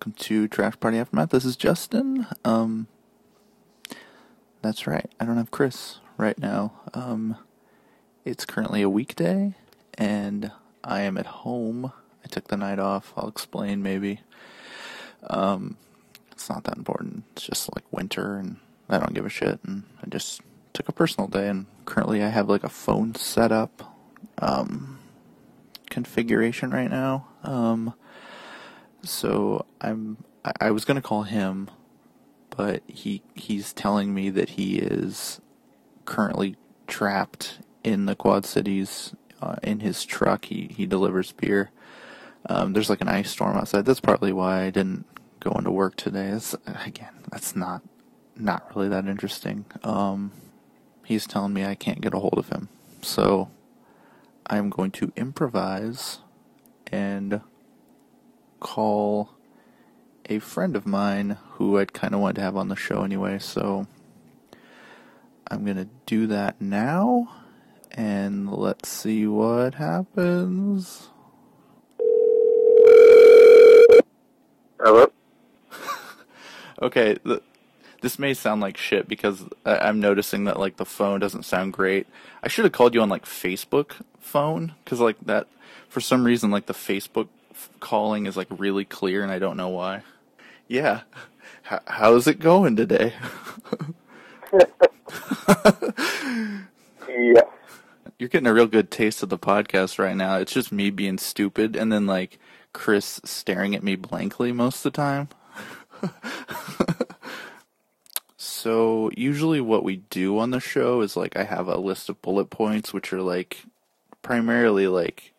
Welcome to Trash Party Aftermath. This is Justin. Um, that's right. I don't have Chris right now. Um, it's currently a weekday, and I am at home. I took the night off. I'll explain maybe. Um, it's not that important. It's just like winter, and I don't give a shit. And I just took a personal day, and currently I have like a phone setup um, configuration right now. Um, so I'm I, I was gonna call him, but he he's telling me that he is currently trapped in the Quad Cities uh, in his truck. He he delivers beer. Um, there's like an ice storm outside. That's partly why I didn't go into work today. That's, again, that's not not really that interesting. Um, he's telling me I can't get a hold of him, so I'm going to improvise and call a friend of mine who I'd kind of wanted to have on the show anyway, so I'm going to do that now, and let's see what happens. Hello? Okay, th- this may sound like shit because I- I'm noticing that like the phone doesn't sound great. I should have called you on like Facebook phone because like that for some reason like the Facebook calling is like really clear and I don't know why. Yeah, H- how's it going today? Yes. You're getting a real good taste of the podcast right now. It's just me being stupid and then like Chris staring at me blankly most of the time. so, usually what we do on the show is like I have a list of bullet points which are like primarily like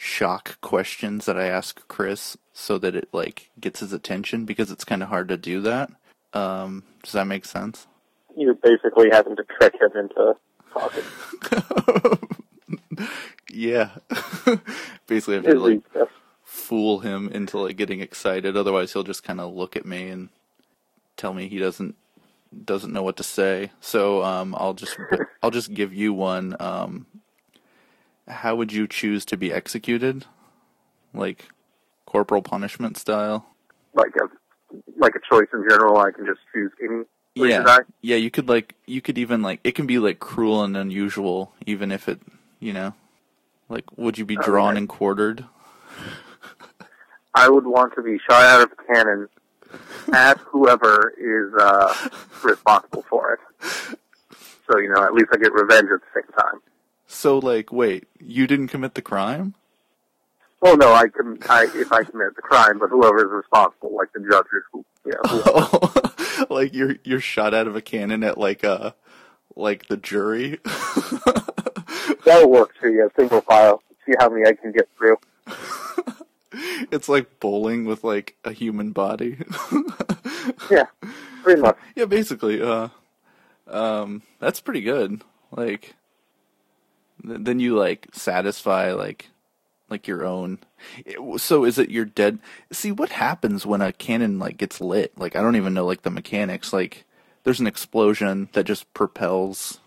shock questions that I ask Chris so that it like gets his attention because it's kind of hard to do that. Um, does that make sense? You're basically having to trick him into talking. yeah. Basically, have to like fool him into like getting excited. Otherwise, he'll just kind of look at me and tell me he doesn't doesn't know what to say. So um, I'll just I'll just give you one. Um, how would you choose to be executed? Like corporal punishment style? like a like a choice in general. I can just choose any Yeah, yeah. You could like you could even like it can be like cruel and unusual, even if it you know like would you be drawn Okay. and quartered? I would want to be shot out of a cannon at whoever is uh, responsible for it. So you know, at least I get revenge at the same time. So like, wait, you didn't commit the crime? Well, no, I can. I if I commit the crime, but whoever is responsible, like the judge or who, you Oh, like you're you're shot out of a cannon at like uh like the jury. that'll work too. Yeah, single file. See how many I can get through. it's like bowling with like a human body. Yeah, pretty much. yeah, basically. Uh, um, that's pretty good. Like, then you like satisfy like like your own. So is it your dead? See what happens when a cannon like gets lit? Like I don't even know like the mechanics. Like there's an explosion that just propels.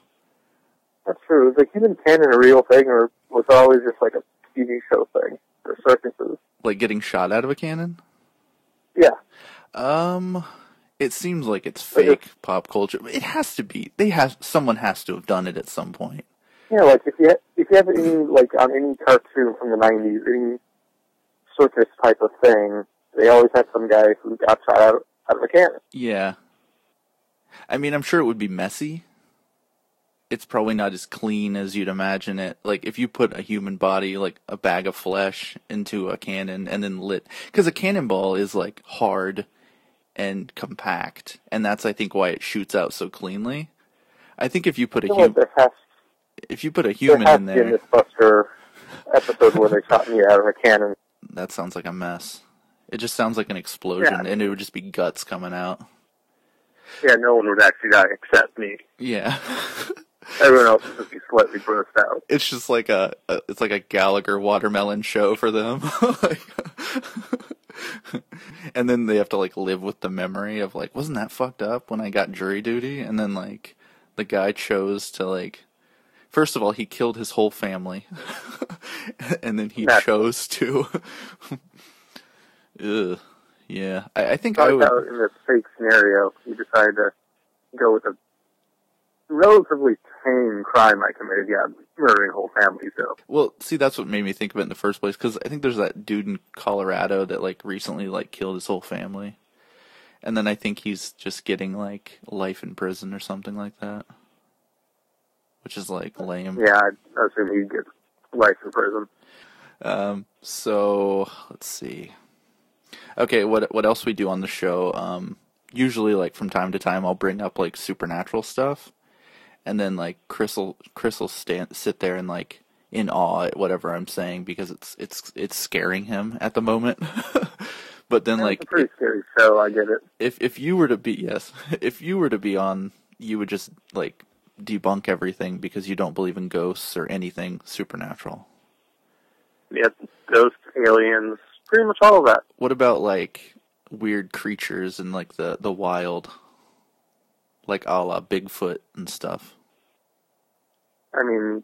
That's true. Is the human cannon a real thing, or was it always just like a TV show thing or circuses? Like getting shot out of a cannon. Yeah. Um, it seems like it's Like fake pop culture. It has to be. They have someone has to have done it at some point. Yeah, like if you ha- if you have any like on any cartoon from the '90s, any circus type of thing, they always had some guy who got shot out, out of a cannon. Yeah. I mean, I'm sure it would be messy. It's probably not as clean as you'd imagine it. Like if you put a human body, like a bag of flesh, into a cannon and then lit, because a cannonball is like hard and compact, and that's I think why it shoots out so cleanly. I think if you put a feel like human, there has if you put a there human has in to be a there, MythBuster episode where they shot me out of a cannon. that sounds like a mess. It just sounds like an explosion, Yeah. and it would just be guts coming out. Yeah, no one would actually uh, die except me. Yeah. Everyone else would just be slightly grossed out. it's just like a, a it's like a Gallagher watermelon show for them. Like- and then they have to like live with the memory of like wasn't that fucked up when I got jury duty and then like the guy chose to like first of all he killed his whole family and then he Naturally. chose to Ugh. Yeah, I, I think I would. in this fake scenario, you decided to go with a relatively tame crime I committed. Yeah, murdering whole families, though. Well, see, that's what made me think of it in the first place because I think there's that dude in Colorado that like recently like killed his whole family, and then I think he's just getting like life in prison or something like that, which is like lame. Yeah, I assume he'd get life in prison. Um, so let's see. Okay, what what else we do on the show? Um, usually, like from time to time, I'll bring up like supernatural stuff, and then like Chris will Chris will stand sit there and like in awe at whatever I'm saying because it's it's it's scaring him at the moment. but then It's like a pretty scary show. I get it. if if you were to be yes, if you were to be on, you would just like debunk everything because you don't believe in ghosts or anything supernatural. Yeah, ghosts, aliens, pretty much all of that. What about like weird creatures in like the the wild, like a la Bigfoot and stuff? I mean,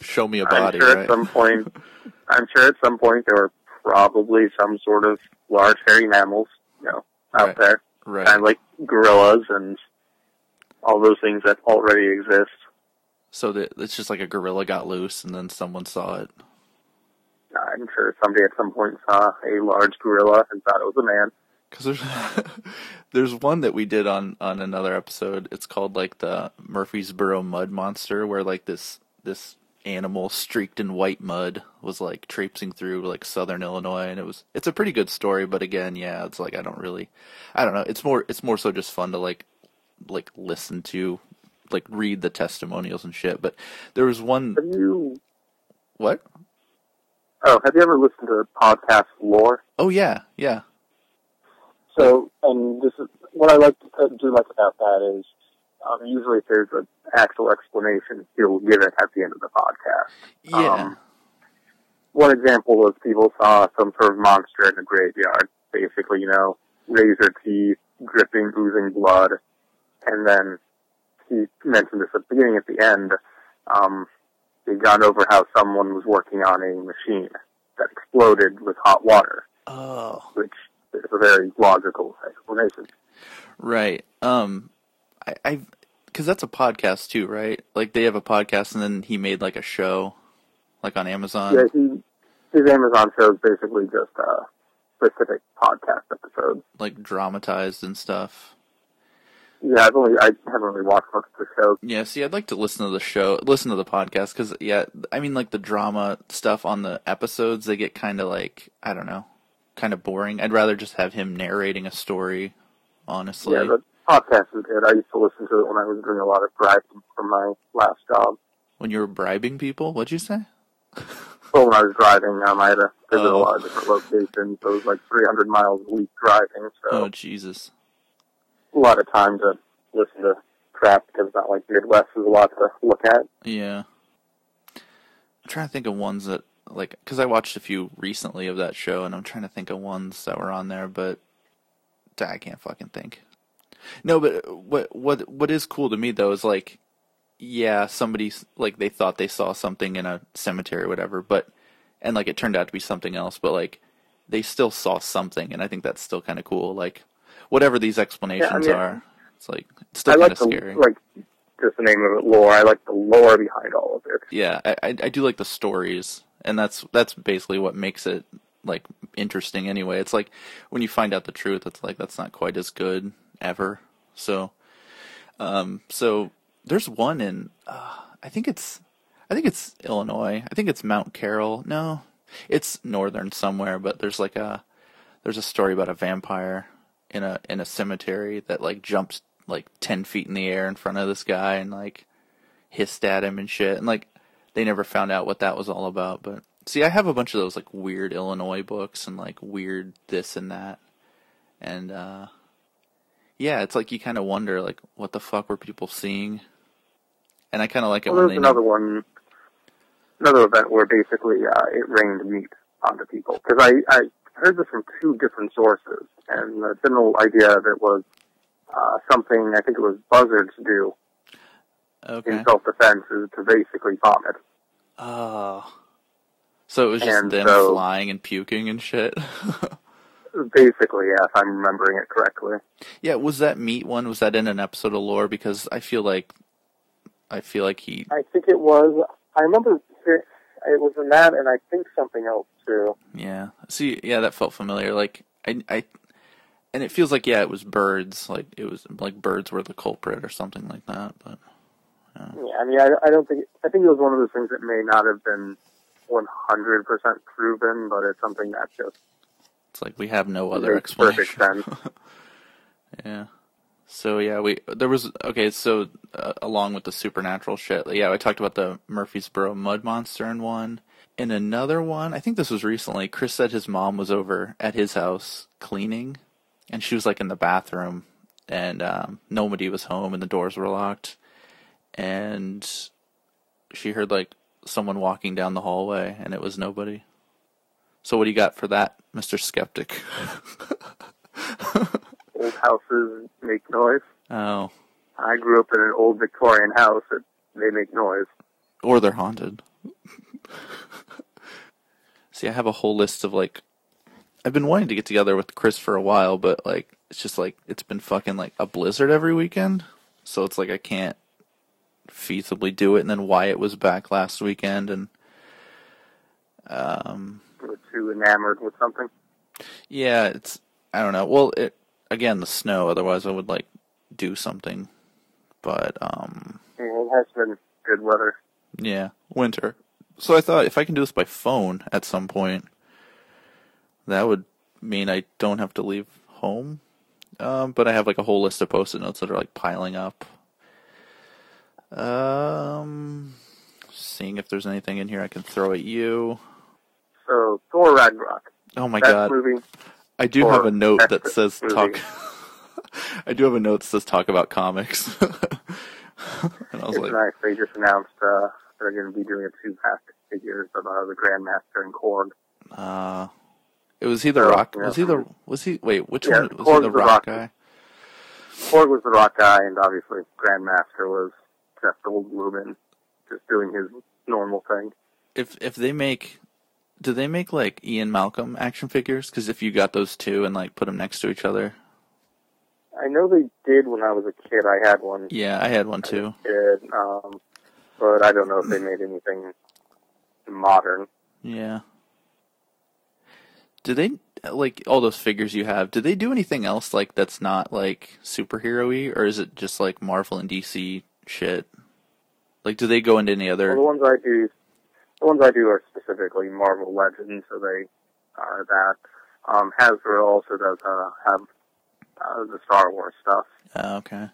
Show me a I'm body, sure right? at some point, I'm sure at some point there were probably some sort of large hairy mammals, you know, out Right. there, right. kind of like gorillas and all those things that already exist. so that it's just like a gorilla got loose and then someone saw it. I'm sure somebody at some point saw a large gorilla and thought it was a man. Because there's there's one that we did on on another episode. It's called like the Murphysboro Mud Monster, where like this this animal streaked in white mud was like traipsing through like southern Illinois, and it was it's a pretty good story. But again, yeah, it's like I don't really, I don't know. It's more it's more so just fun to like like listen to, like read the testimonials and shit. But there was one Have you? what? Oh, have you ever listened to podcast lore? Oh yeah, yeah. So, and this is what I like to do like about that is um, usually if there's an actual explanation, he'll give it at the end of the podcast. Yeah. Um, one example was people saw some sort of monster in a graveyard. Basically, you know, razor teeth, dripping, oozing blood, and then he mentioned this at the beginning. At the end, um, he gone over how someone was working on a machine that exploded with hot water, oh. which is a very logical explanation. Right. Um, I, I, because that's a podcast too, right? Like they have a podcast, and then he made like a show, like on Amazon. Yeah, he his Amazon show is basically just a specific podcast episode. like dramatized and stuff. Yeah, I've only I haven't really watched much of the show. Yeah, see, I'd like to listen to the show, listen to the podcast, because yeah, I mean, like the drama stuff on the episodes, they get kind of like I don't know, kind of boring. I'd rather just have him narrating a story, honestly. Yeah, the podcast is good. I used to listen to it when I was doing a lot of driving for my last job. when you were bribing people, what'd you say? Well, when I was driving, um, I had to visit Oh. a lot of different locations. So it was like 300 miles a week driving. So Oh Jesus. A lot of time to listen to crap because it's not like Midwest is a lot to look at. Yeah. I'm trying to think of ones that like because I watched a few recently of that show, and I'm trying to think of ones that were on there, but I can't fucking think. No, but what what what is cool to me though is like, yeah, somebody like they thought they saw something in a cemetery or whatever, but and like it turned out to be something else, but like they still saw something, and I think that's still kind of cool. Like whatever these explanations mean, are, it's like it's still I kind like of the scary. like just the name of it, lore. I like the lore behind all of it. yeah, I, I I do like the stories, and that's that's basically what makes it like interesting. Anyway, it's like when you find out the truth, it's like that's not quite as good ever. So, um, so there's one in uh, I think it's I think it's Illinois. I think it's Mount Carroll. No, it's northern somewhere, but there's like a there's a story about a vampire in a in a cemetery that like jumps like ten feet in the air in front of this guy and like hissed at him and shit. And like they never found out what that was all about. But see, I have a bunch of those like weird Illinois books and like weird this and that. And uh yeah, it's like you kind of wonder like what the fuck were people seeing? And I kind of like it Well, when there's they another never- one, another event where basically uh, it rained meat onto people. Because I, I heard this from two different sources, and the general idea of it was uh, something I think it was buzzards do okay. in self-defense is to basically vomit. Oh. So it was just And them so- flying and puking and shit. Basically, yeah, if I'm remembering it correctly. Yeah, was that meat one? Was that in an episode of Lore? Because I feel like, I feel like he. I think it was. I remember it was in that, and I think something else too. Yeah. See, yeah, that felt familiar. Like I, I, and it feels like yeah, it was birds. Like it was like birds were the culprit or something like that. But Yeah, yeah I mean, I, I don't think. I think it was one of those things that may not have been 100% proven, but it's something that just it's like we have no other explanation. perfect sense. Yeah. So yeah, we there was okay. So uh, along with the supernatural shit, yeah, I talked about the Murphysboro mud monster in one. In another one, I think this was recently. Chris said his mom was over at his house cleaning, and she was like in the bathroom, and um, nobody was home, and the doors were locked, and she heard like someone walking down the hallway, and it was nobody. So what do you got for that, Mister Skeptic? Old houses make noise. oh, I grew up in an old Victorian house. That they make noise. or they're haunted. See, I have a whole list of like, I've been wanting to get together with Chris for a while, but like, it's just like it's been fucking like a blizzard every weekend, so it's like I can't feasibly do it. And then Wyatt was back last weekend, and um, We're too enamored with something. yeah, it's I don't know. Well, it again the snow. Otherwise, I would like do something, but um, Yeah, it has been good weather. Yeah, winter. So I thought if I can do this by phone at some point, that would mean I don't have to leave home. Um, but I have like a whole list of post-it notes that are like piling up. Um, seeing if there's anything in here I can throw at you. So Thor Ragnarok. Oh my Best god, movie. I do have a note that says movie. talk. I do have a note that says talk about comics. and I was It's like, nice. They just announced uh, they're going to be doing a two-pack figures of uh, the Grandmaster and Korg. uh, it was he the So, rock? yeah. Was he the? Was he? Wait, which Yeah, one was he the the rock Rock. guy? Korg was the rock guy, and obviously Grandmaster was Jeff Goldblum, just doing his normal thing. if if they make do they make like Ian Malcolm action figures? Because if you got those two and like put them next to each other, I know they did when I was a kid. I had one yeah, I had one too. kid, um, but I don't know if they made anything modern. Yeah. Do they like all those figures you have? Do they do anything else like that's not like superhero-y, or is it just like Marvel and DC shit? Like, do they go into any Well, the ones I do, the ones I do are specifically Marvel Legends, so they are that. Um, Hasbro also does uh, have uh, the Star Wars stuff. Oh, okay.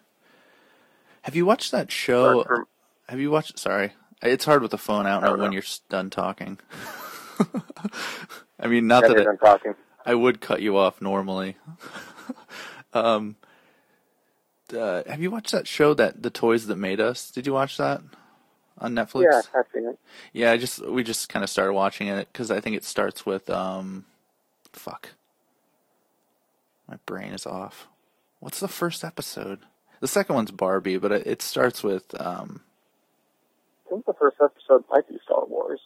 Have you watched that show? For, Have you watched? Sorry, it's hard with the phone. I don't I don't when know. you're done talking. I mean, not yeah, that it, talking. I would cut you off normally. um, uh, have you watched that show that the toys that made us? Did you watch that on Netflix? Yeah, I've seen it. Yeah, I just we just kind of started watching it because I think it starts with um, fuck. My brain is off. What's the first episode? The second one's Barbie, but it, it starts with um, I think the first episode might be Star Wars.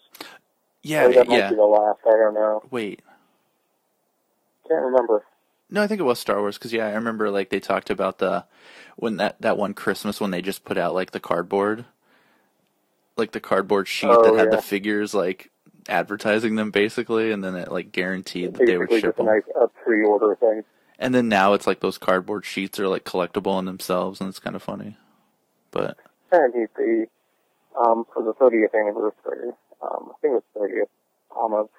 yeah, or that might yeah. be the last. I don't know. Wait, Can't remember. No, I think it was Star Wars because yeah, I remember like they talked about the when that that one Christmas when they just put out like the cardboard, like the cardboard sheet Oh, that had yeah. the figures like advertising them basically, and then it like guaranteed that they would ship just a them. nice uh, pre-order thing. And then now it's like those cardboard sheets are like collectible in themselves, and it's kind of funny. But And he's the um, for the 30th anniversary. Um, I think it was 30th. Um, of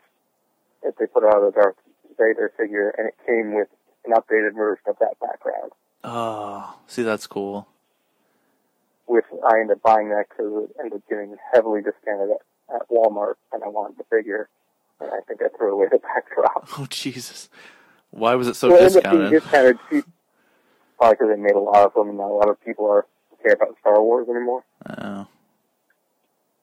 if they put out a Darth Vader figure, and it came with an updated version of that background. oh, see that's cool. Which I ended up buying that because it ended up getting heavily discounted at, at Walmart, and I wanted the figure. And I think I threw away the backdrop. Oh Jesus, why was it so So it ended up being discounted? discounted cheap. Probably because they made a lot of them, and not a lot of people are care about Star Wars anymore. Oh,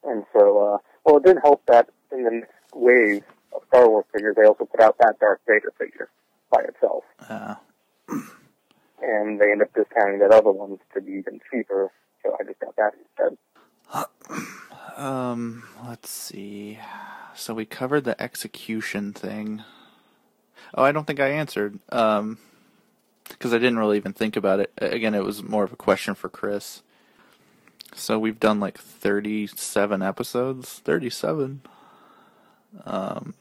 And so, uh, well, it didn't help that in the next wave of Star Wars figures, they also put out that Darth Vader figure by itself. uh, And they end up discounting that other one to be even cheaper. So I just got that instead. Um, let's see. So we covered the execution thing. Oh, I don't think I answered. Um, because I didn't really even think about it. Again, it was more of a question for Chris. So we've done like 37 episodes. 37. Um,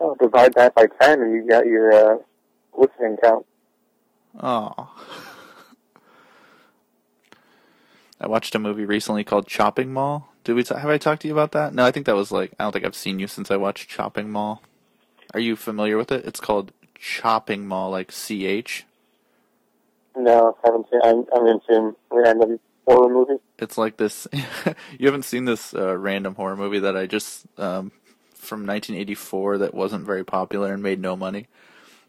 Oh, divide that by 10 and you got your uh, listening count. oh. I watched a movie recently called Chopping Mall. Did we t- have I talked to you about that? No, I think that was like I don't think I've seen you since I watched Chopping Mall. Are you familiar with it? It's called Chopping Mall, like C H. No, I haven't seen. I'm, I'm into random horror movies. It's like this. you haven't seen this uh, random horror movie that I just um, from 1984 that wasn't very popular and made no money.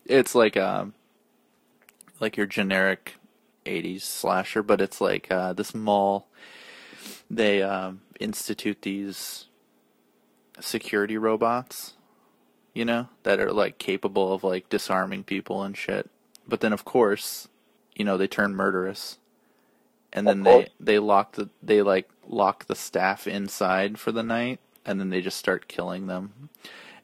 It's like um, like your generic 80s slasher, but it's like uh, this mall. They um, institute these security robots, you know, that are like capable of like disarming people and shit. But then, of course, you know, they turn murderous, and then they they lock the they like lock the staff inside for the night, and then they just start killing them.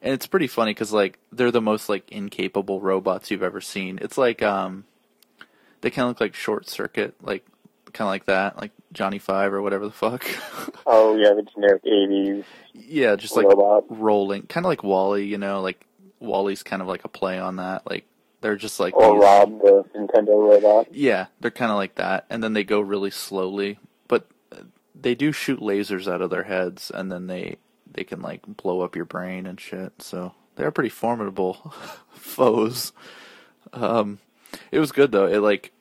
And it's pretty funny because like they're the most like incapable robots you've ever seen. It's like um, they kind of look like Short Circuit, like kind of like that, like Johnny Five or whatever the fuck. Oh, yeah, the generic 80s yeah, just like robot. rolling, kind of like WALL-E, you know, like WALL-E's kind of like a play on that. Like they're just like Or these- Rob, the Nintendo robot. Yeah, they're kind of like that, and then they go really slowly, but uh, they do shoot lasers out of their heads, and then they they can like blow up your brain and shit. So they're pretty formidable foes. Um, it was good though. It like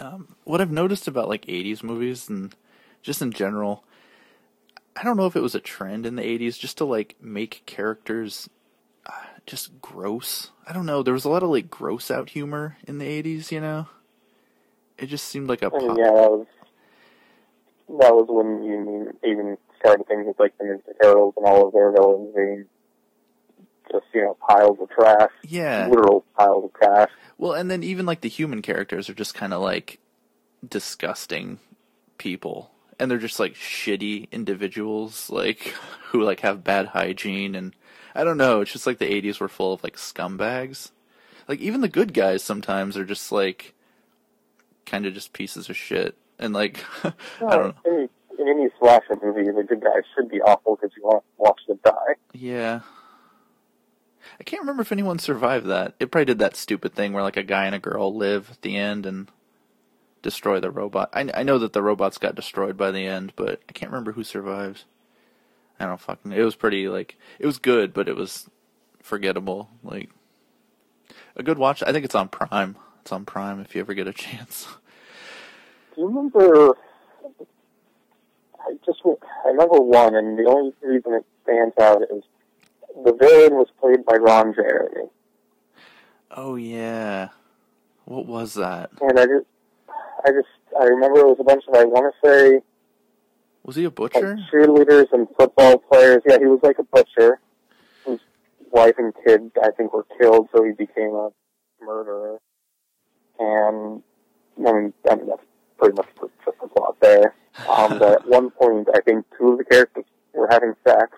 um, what I've noticed about like '80s movies and just in general. I don't know if it was a trend in the 80s just to like make characters uh, just gross. I don't know. There was a lot of like gross out humor in the 80s, you know? It just seemed like a I mean, pop- yeah, that was that was when you even started things with like the Ninja Turtles and all of their villains being just you know piles of trash, Yeah. literal piles of trash. Well, and then even like the human characters are just kind of like disgusting people. And they're just like shitty individuals, like who like have bad hygiene and I don't know, it's just like the 80s were full of like scumbags. Like even the good guys sometimes are just like kind of just pieces of shit. And like I don't know. Any, in any slasher movie, the good guys should be awful because you want to watch them die. Yeah. I can't remember if anyone survived that. It probably did that stupid thing where like a guy and a girl live at the end and destroy the robot. I, I know that the robots got destroyed by the end, but I can't remember who survives. I don't fucking. It was pretty like it was good, but it was forgettable. Like a good watch. I think it's on Prime. It's on Prime if you ever get a chance. Do you remember? I just I remember one, and the only reason it stands out is the villain was played by Ron Jeremy, Oh yeah, what was that? and I just I just I remember it was a bunch of I want to say Was he a like butcher? cheerleaders and football players. Yeah, he was like a butcher whose wife and kid I think were killed, so he became a murderer. And I mean, I mean that's pretty much just the plot there. Um, but at one point, I think two of the characters were having sex,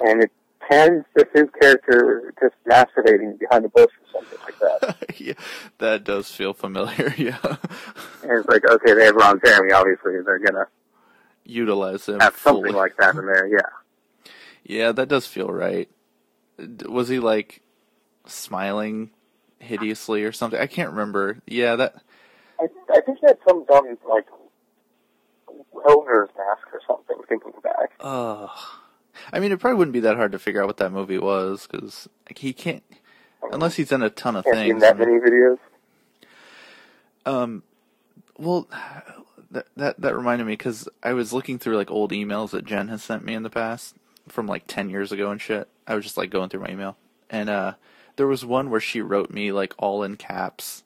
and it ends with his character just masturbating behind a bush or something like that. yeah, that does feel familiar. Yeah, And it's like, okay, they have Ron Jeremy, obviously, they're gonna utilize him. have something fully. like that in there, yeah. Yeah, that does feel right. Was he like smiling hideously or something? I can't remember. Yeah, that. I, I think he had some dumb, like, owner's mask or something, thinking back. Ugh. I mean, it probably wouldn't be that hard to figure out what that movie was because like, he can't unless he's in a ton of Can't things. that I many videos. Um, well, that that that reminded me because I was looking through like old emails that Jen has sent me in the past from like ten years ago and shit. I was just like going through my email, and uh, there was one where she wrote me like all in caps,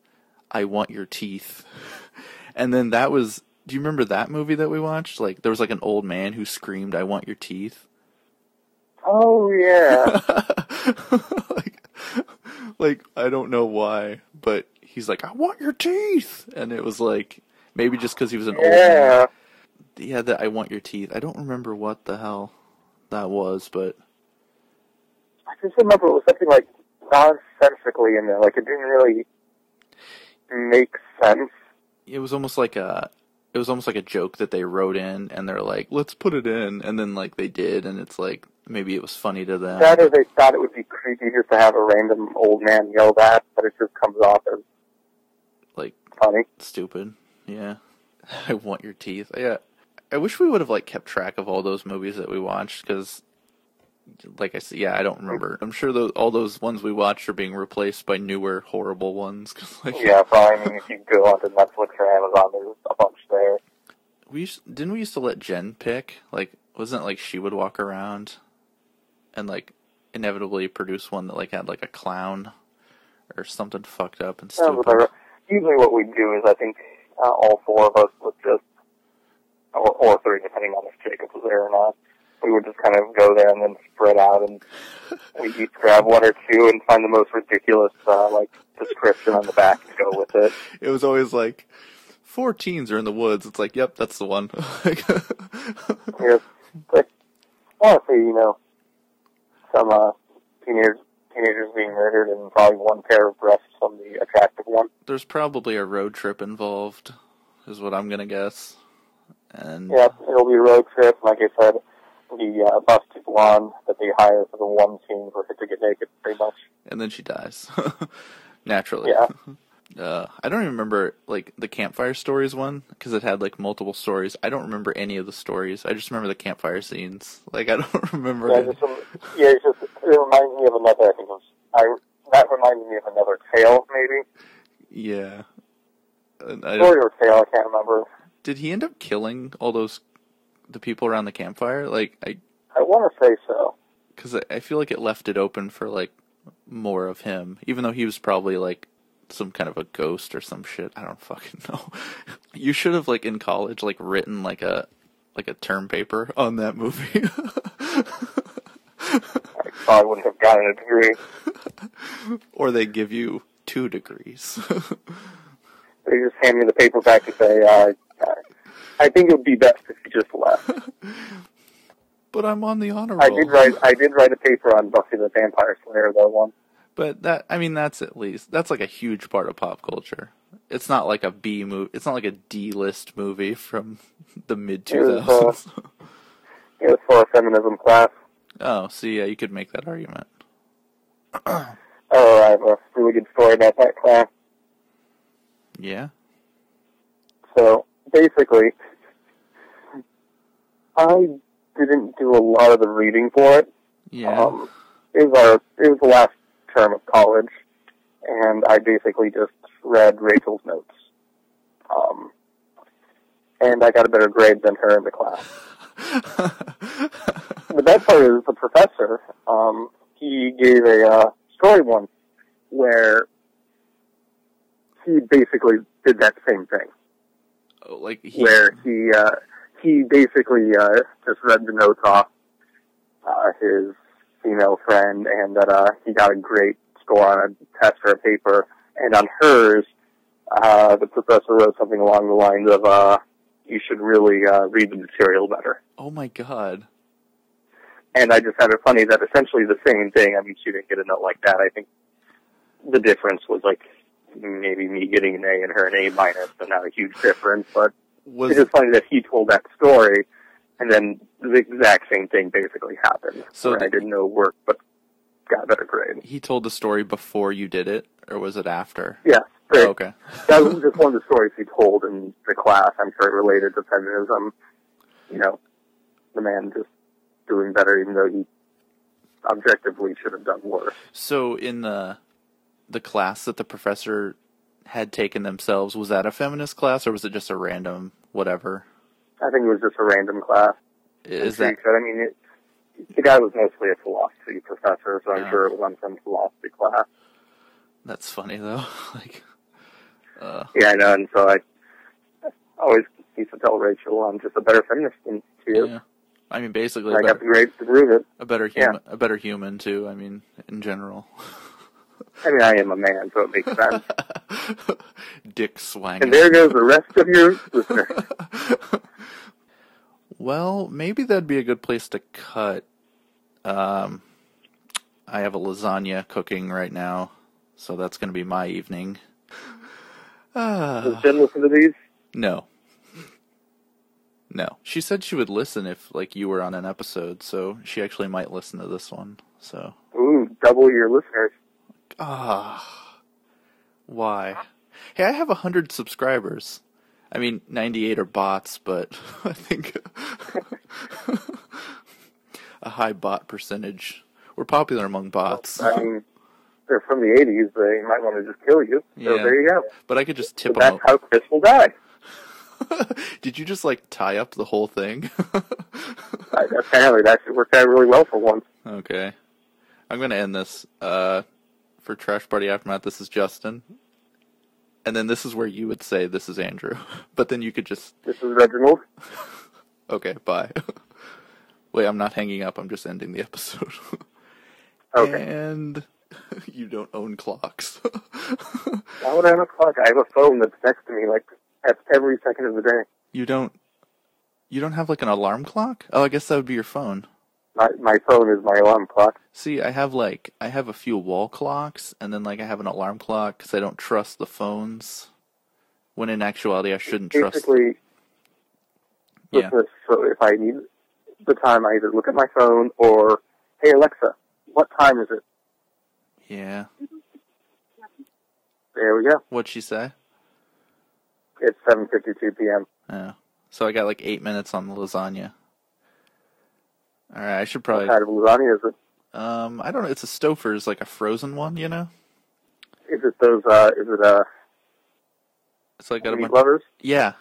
"I want your teeth," and then that was. Do you remember that movie that we watched? Like there was like an old man who screamed, "I want your teeth." Oh, yeah. like, like I don't know why, but he's like, "I want your teeth," and it was like maybe just because he was an old man. yeah. Yeah, that I want your teeth. I don't remember what the hell that was, but I just remember it was something like, nonsensically in there. Like it didn't really make sense. It was almost like a it was almost like a joke that they wrote in and they're like, "Let's put it in." And then like they did and it's like maybe it was funny to them. That or they thought it would be creepy just to have a random old man yell that, but it just comes off as like funny. stupid. Yeah. I want your teeth. Yeah. I wish we would have like kept track of all those movies that we watched cuz like I said, yeah, I don't remember. I'm sure those, all those ones we watched are being replaced by newer horrible ones. Cause like, Yeah, probably. I mean, if you go onto Netflix or Amazon, there's a bunch there. we used, didn't we used to let Jen pick? Like, wasn't it like she would walk around and like inevitably produce one that like had like a clown or something fucked up and stupid? usually what we do is I think uh, all four of us would just, or, or three, depending on if Jacob was there or not, we would just kind of go there and then spread out and we each grab one or two and find the most ridiculous, uh, like, description on the back to go with it. It was always like four teens are in the woods. It's like, yep, that's the one. Yes. But honestly, you know, some, uh, teenagers, teenagers being murdered and probably one pair of breasts on the attractive one. There's probably a road trip involved, is what I'm gonna guess. And yeah, it'll be a road trip. Like I said, the uh, busted blonde that they hire for the one scene for her to get naked, pretty much. and then she dies naturally. Yeah. Uh, I don't even remember like the campfire stories one because it had like multiple stories. I don't remember any of the stories. I just remember the campfire scenes. Like I don't remember. Yeah, just, yeah, it's just it reminds me of another. I think it was I. That reminded me of another tale, maybe yeah. I story or tale. I can't remember. did he end up killing all those the people around the campfire? Like I I want to say so. because I- I feel like it left it open for like more of him, even though he was probably like some kind of a ghost or some shit. I don't fucking know. You should have like in college like written like a like a term paper on that movie. I probably wouldn't have gotten a degree. or they give you two degrees. They just hand me the paper back and say, uh, "I think it would be best if you just left." but I'm on the honor roll. I did write. I did write a paper on Buffy the Vampire Slayer, though. One. But that I mean that's at least that's like a huge part of pop culture. It's not like a B movie. It's not like a D list movie from the mid two It was, uh. It was for a feminism class. Oh, see, yeah, you could make that argument. Oh, I have a really good story about that class. Yeah. So basically, I didn't do a lot of the reading for it. Yeah. Um, it was our it was the last term of college, and I basically just read Rachel's notes. Um, and I got a better grade than her in the class. The best part is the professor. Um, he gave a uh, story one where he basically did that same thing. Oh, like he, where he uh, he basically uh, just read the notes off uh, his female friend, and that uh, he got a great score on a test or a paper, and on hers, uh, the professor wrote something along the lines of, uh, "You should really uh, read the material better." Oh my god. And I just found it funny that essentially the same thing. I mean, she didn't get a note like that. I think the difference was like maybe me getting an A and her an A minus, but not a huge difference, but. Was it's just funny that he told that story, and then the exact same thing basically happened. So where the- I did no work, but got better grade. he told the story before you did it, or was it after? Yeah, great. Oh, okay. that was just one of the stories he told in the class. I'm sure it related to feminism. You know, the man just doing better, even though he objectively should have done worse. So in the the class that the professor had taken themselves, was that a feminist class or was it just a random whatever? I think it was just a random class. Is that. I mean, it, the guy was mostly a philosophy professor, so I'm Yeah. sure it was on some philosophy class. that's funny though? like uh Yeah, I know, and so I always used to tell Rachel I'm just a better feminist than is. yeah. I mean basically I a got the better, grades to prove it. a better Yeah. human a better human too, I mean in general. I mean, I am a man, so it makes sense. Dick swanging. and there goes the rest of your listeners. Well, maybe that'd be a good place to cut. Um, I have a lasagna cooking right now, so that's going to be my evening. Does Ah, Jen listen to these? no. No. She said she would listen if like you were on an episode, so she actually might listen to this one. So, Ooh, double your listeners. ah. Why? Hey, I have a 100 subscribers. I mean, 98 are bots, but I think a high bot percentage. We're popular among bots. I mean, they're from the 80s. They might want to just kill you. So Yeah. there you go. But I could just So tip them that's how Chris will die. Did you just like tie up the whole thing? I, apparently, that actually worked out really well for once. okay. I'm going to end this. Uh, for Trash Party Aftermath, this is Justin. And then this is where you would say this is Andrew. But then you could just, This is Reginald. okay, bye. Wait, I'm not hanging up. I'm just ending the episode. Okay. And you don't own clocks. Why would I own a clock? I have a phone that's next to me, like at every second of the day. you don't, you don't have like an alarm clock? Oh, I guess that would be your phone. My my phone is my alarm clock. See, I have like I have a few wall clocks, and then like I have an alarm clock because I don't trust the phones. When in actuality, I shouldn't trust. Basically, with Yeah, this, so if I need the time, I either look at my phone or, hey Alexa, what time is it? yeah. There we go. What'd she say? It's 7:52 p.m. Yeah. So I got like eight minutes on the lasagna. All right, I should probably. What kind of lasagna is it? Um, I don't know. It's a Stouffer's, like a frozen one, you know. Is it those? Uh, is it uh, It's like a meat bunch. lovers? Yeah,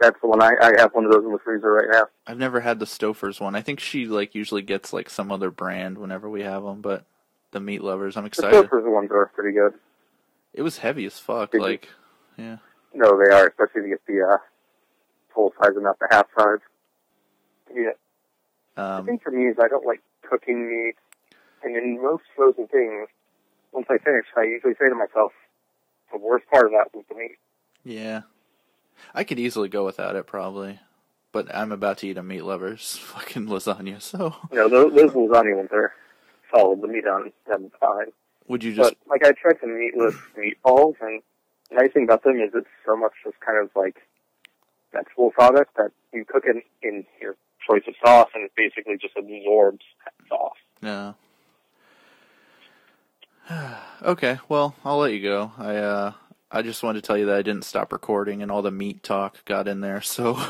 That's the one. I, I have one of those in the freezer right now. I've never had the Stouffer's one. I think she like usually gets like some other brand whenever we have them, but the meat lovers, I'm excited. The. Stouffer's ones are pretty good. It was heavy as fuck. Did you- Like, yeah. No, they are, especially if you get the uh, full size and not the half size. Yeah. The Um, thing for me is I don't like cooking meat, and in most frozen things, once I finish, I usually say to myself, the worst part of that was the meat. Yeah. I could easily go without it probably. But I'm about to eat a meat lover's fucking lasagna, so You know, those, those lasagna ones are solid. The meat on them fine. would you just But like I tried some meatless meatballs, and the nice thing about them is it's so much just kind of like vegetable product that you cook it in your choice of sauce, and it basically just absorbs that sauce. Yeah. okay, well, I'll let you go. I uh I just wanted to tell you that I didn't stop recording and all the meat talk got in there, so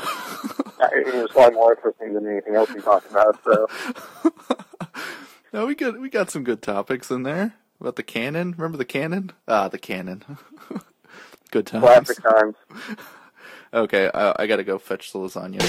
It was far more interesting than anything else we talked about. So No, we got we got some good topics in there. About the cannon. Remember the cannon? Ah, the cannon. good times. classic times. Okay, I, I gotta go fetch the lasagna.